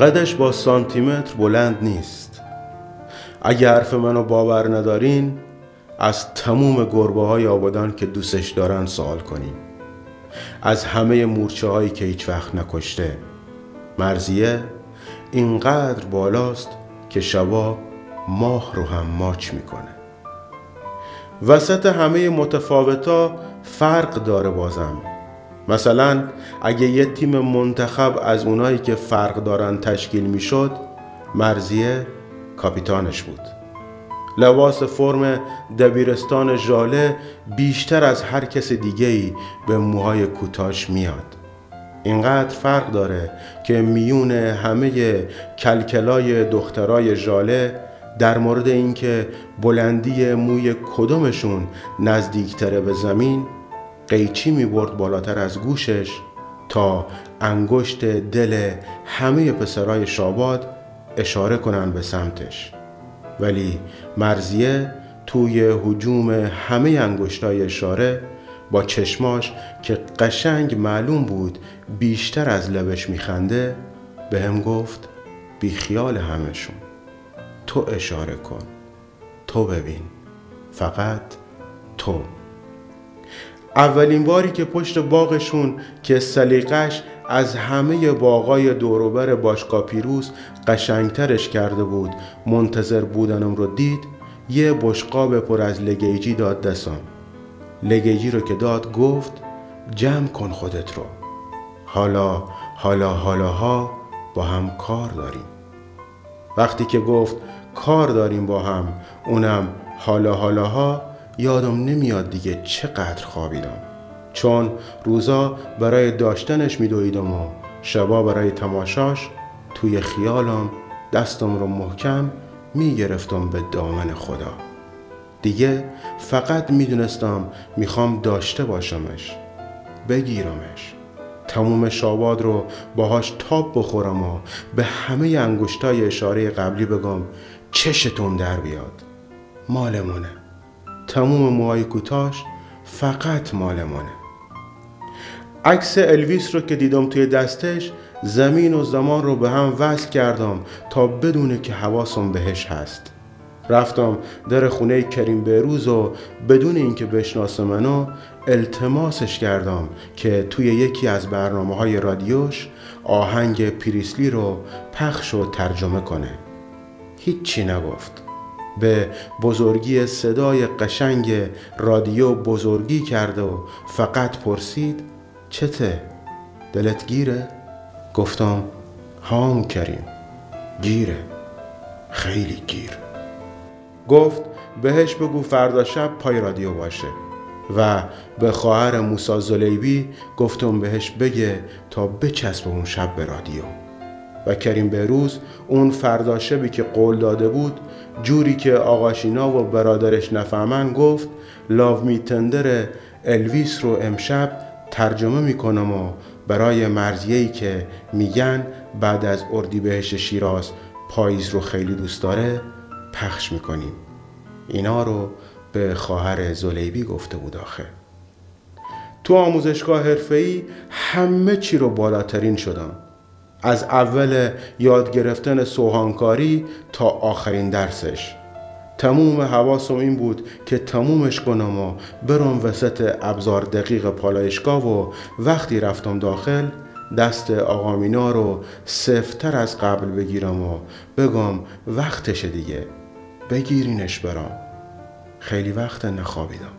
قدش با سانتیمتر بلند نیست. اگه حرف منو باور ندارین از تموم گربه های آبادان که دوستش دارن سوال کنیم از همه مورچه هایی که هیچ وقت نکشته. مرزیه اینقدر بالاست که شبا ماه رو هم ماچ می‌کنه. وسط همه متفاوتا فرق داره بازم. مثلا اگه یه تیم منتخب از اونایی که فرق دارن تشکیل می‌شد مرزیه کاپیتانش بود. لباس فرم دبیرستان ژاله بیشتر از هر کس دیگه‌ای به موهای کوتاش میاد. اینقدر فرق داره که میون همه کلکلای دخترای ژاله در مورد اینکه بلندی موی کدومشون نزدیکتره به زمین قیچی می برد بالاتر از گوشش تا انگشت دل همه پسرای شاباد اشاره کنن به سمتش. ولی مرزیه توی حجوم همه انگشتای اشاره با چشماش که قشنگ معلوم بود بیشتر از لبش میخنده به هم گفت بیخیال همشون تو اشاره کن. تو ببین. فقط تو. اولین باری که پشت باغشون که سلیقش از همه باغای دوروبر باشگاه پیروز قشنگترش کرده بود. منتظر بودنم رو دید یه بشقاب پر از لگیجی داد دستم. لگیجی رو که داد گفت جمع کن خودت رو. حالا حالا حالاها با هم کار داریم. وقتی که گفت کار داریم با هم اونم حالا حالاها یادم نمیاد دیگه چقدر خوابیدم. چون روزا برای داشتنش میدویدم و شبا برای تماشاش توی خیالم دستم رو محکم می‌گرفتم به دامن خدا. دیگه فقط می‌دونستم می‌خوام داشته باشمش بگیرمش. تموم شاباد رو باهاش تاب بخورم و به همه انگشتای اشاره قبلی بگم چشتون در بیاد. مالمونه. تموم موهای کوتاش فقط مالمونه عکس الویس رو که دیدم توی دستش زمین و زمان رو به هم وصل کردم تا بدونه که حواسم بهش هست. رفتم در خونه کریم بهروز و بدون اینکه بشناسه منو التماسش کردم که توی یکی از برنامه های رادیوش آهنگ پریسلی رو پخش و ترجمه کنه. هیچی نگفت. به بزرگی صدای قشنگ رادیو بزرگی کرده و فقط پرسید چته؟ دلت گیره؟ گفتم هام کریم گیره خیلی گیر گفت بهش بگو فردا شب پای رادیو باشه و به خواهر موسا زلیبی گفتم بهش بگه تا بچسب اون شب به رادیو و کریم بهروز اون فردا شبی که قول داده بود جوری که آقاشینا و برادرش نفهمن گفت لاو میتندر الویس رو امشب ترجمه می‌کنم و برای مرزیهی که میگن بعد از اردیبهشت شیراز پاییز رو خیلی دوست داره پخش می‌کنیم. اینا رو به خواهر زلیبی گفته بود آخه. تو آموزشگاه حرفه‌ای همه چی رو بالاترین شدم. از اول یاد گرفتن سوهانکاری تا آخرین درسش. تموم حواسم این بود که تمومش کنم و برم وسط ابزار دقیق پالایشگاه و وقتی رفتم داخل دست آقا مینا رو سفتر از قبل بگیرم و بگم وقتش دیگه. بگیرینش برام. خیلی وقت نخوابیدم.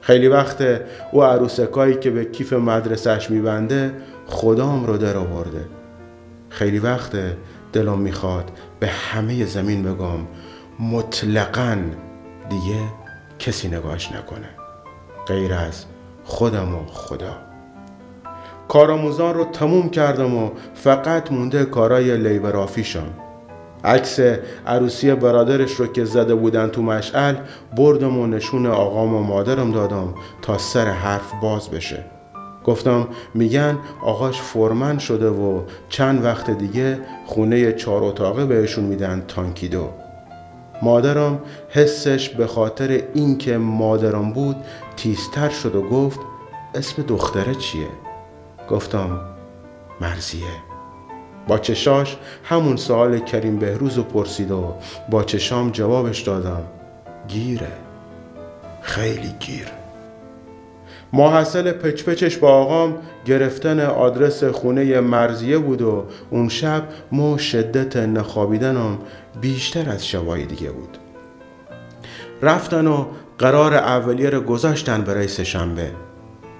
خیلی وقت او عروسکایی که به کیف مدرسهش میبنده خدام رو در آورده. خیلی وقت دلم می‌خواد به همه زمین بگم مطلقا دیگه کسی نگاهش نکنه. غیر از خودم و خدا. کارآموزان رو تموم کردم و فقط مونده کارای لیبرافیشم عکس عروسی برادرش رو که زده بودن تو مشعل بردم و نشون آقام و مادرم دادم تا سر حرف باز بشه. گفتم میگن آقاش فرمن شده و چند وقت دیگه خونه چهار اتاقه بهشون میدن تانکیدو. مادرم حسش به خاطر اینکه مادرم بود تیزتر شد و گفت اسم دختره چیه؟ گفتم مرزیه. با چشاش همون سوال کریم بهروز رو پرسید و با چشام جوابش دادم گیره. خیلی گیر. ماحصل پچپچش با آقام گرفتن آدرس خونه مرزیه بود و اون شب ما شدت نخوابیدنم بیشتر از شبای دیگه بود. رفتن و قرار اولیه رو گذاشتن برای شنبه.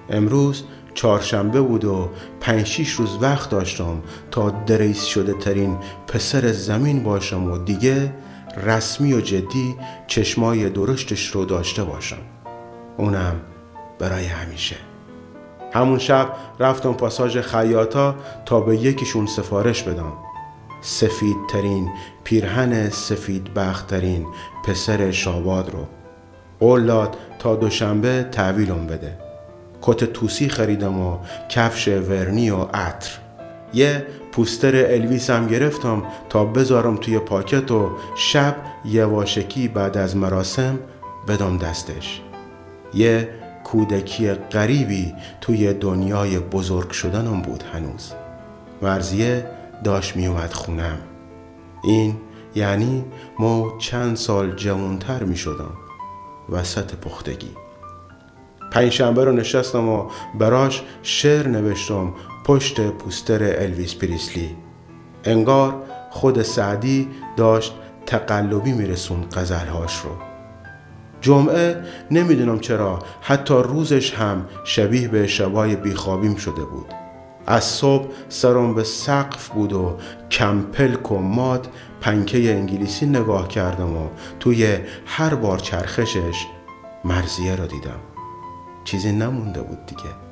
امروز چهارشنبه بود و پنج شیش روز وقت داشتم تا دریس شده ترین پسر زمین باشم و دیگه رسمی و جدی چشمای درشتش رو داشته باشم. اونم برای همیشه. همون شب رفتم پاساژ خیاطا تا به یکیشون سفارش بدم. سفید ترین پیرهن سفید بخترین پسر شاباد رو. اولاد تا دوشنبه تحویلم بده. کت توسی خریدم و کفش ورنی و عطر. یه پوستر الویس هم گرفتم تا بذارم توی پاکت و شب یواشکی بعد از مراسم بدم دستش. یه کودکی غریبی توی دنیای بزرگ شدنم بود هنوز. مرزیه داشت میومد خونم این یعنی ما چند سال جوانتر می شدم وسط پختگی. پنجشنبه رو نشستم و براش شعر نوشتم پشت پوستر الویس پریسلی. انگار خود سعدی داشت تقلبی میرسون غزلهاش رو. جمعه نمی‌دونم چرا حتی روزش هم شبیه به شبای بیخوابیم شده بود. از صبح سرم به سقف بود و کمپلک و ماد پنکه انگلیسی نگاه کردم و توی هر بار چرخشش مرزیه را دیدم. چیزی نمونده بود دیگه.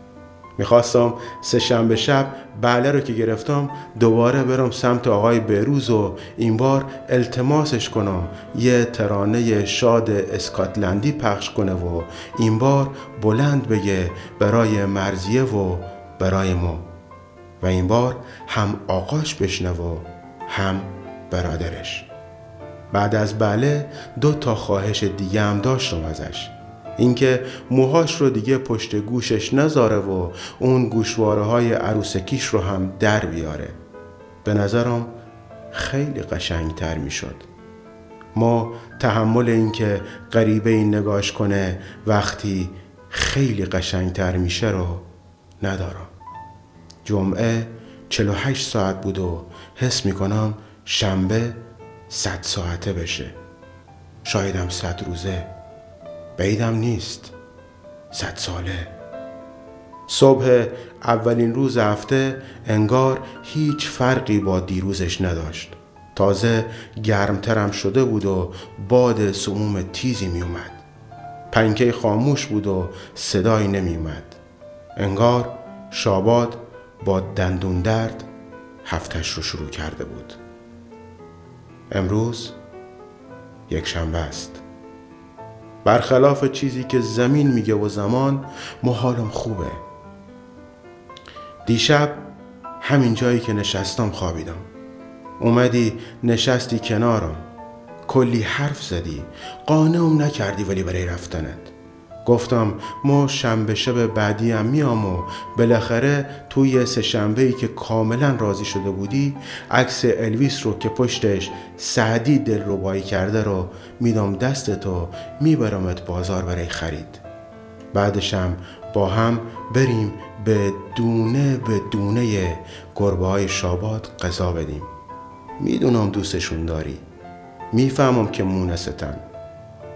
می‌خواستم سه شنبه شب بله رو که گرفتم دوباره برم سمت آقای بروز و این بار التماسش کنم. یه ترانه شاد اسکاتلندی پخش کنه و این بار بلند بگه برای مرزیه و برای ما. و این بار هم آقاش بشنه و هم برادرش. بعد از بله دو تا خواهش دیگه هم داشتم ازش. اینکه موهاش رو دیگه پشت گوشش نذاره و اون گوشواره های عروسکیش رو هم در بیاره. به نظرم خیلی قشنگتر می‌شد. ما تحمل اینکه غریبه این نگاش کنه وقتی خیلی قشنگتر میشه رو ندارم. جمعه 48 ساعت بود و حس می‌کنم شنبه صد ساعته بشه. شایدم صد روزه. بعیدم نیست. صد ساله. صبح اولین روز هفته انگار هیچ فرقی با دیروزش نداشت. تازه گرمترم شده بود و باد سموم تیزی می اومد پنکه خاموش بود و صدایی نمی اومد انگار شاباد با دندون درد هفتش رو شروع کرده بود. امروز یک شنبه است. برخلاف چیزی که زمین میگه و زمان محالم خوبه. دیشب همین جایی که نشستم خوابیدم. اومدی نشستی کنارم. کلی حرف زدی. قانعم نکردی ولی برای رفتنت. گفتم ما شنبه شب بعدی هم میام و بالاخره توی سه شنبه ای که کاملا راضی شده بودی عکس الویس رو که پشتش سعدی دل رو بایی کرده رو میدم دست تو میبرمت بازار برای خرید. بعدشم با هم بریم به دونه به دونه گربه های شاباد قضا بدیم. می‌دونم دوستشون داری. می‌فهمم که مونستن.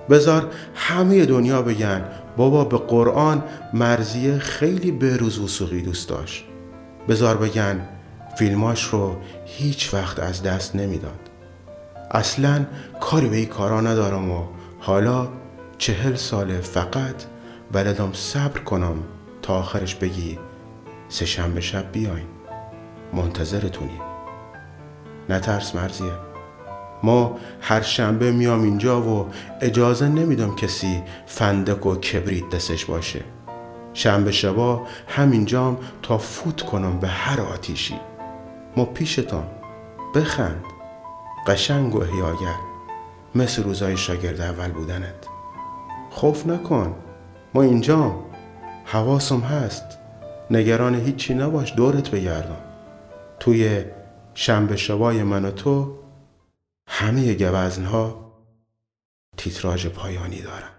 بذار همه دنیا بگن بابا به قرآن مرزیه خیلی بروز وسوقی دوست داشت. بذار بگن فیلماش رو هیچ وقت از دست نمی‌داد. اصلا کاری به این کارا ندارم و حالا چهل ساله فقط بلدم صبر کنم تا آخرش بگی سه شب بیاین. منتظرتونیم نترس مرزیه ما هر شنبه میام اینجا و اجازه نمیدم کسی فندک و کبریت دستش باشه. شنبه شبا همینجام تا فوت کنم به هر آتیشی. ما پیشتان بخند. قشنگ و احیاگر مثل روزای شاگرد اول بودنت. خوف نکن. ما اینجام حواسم هست. نگران هیچی نباش دورت بگردم. توی شنبه شبای من و تو همه گوزنها تیتراژ پایانی دارن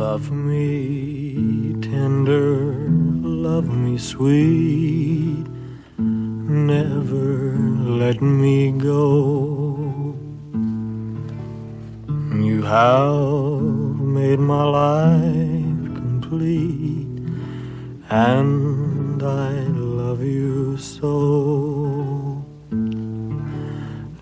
Love me tender, love me sweet, never let me go. You have made my life complete, and I love you so.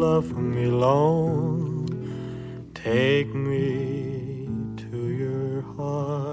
love me long. Take me to your heart.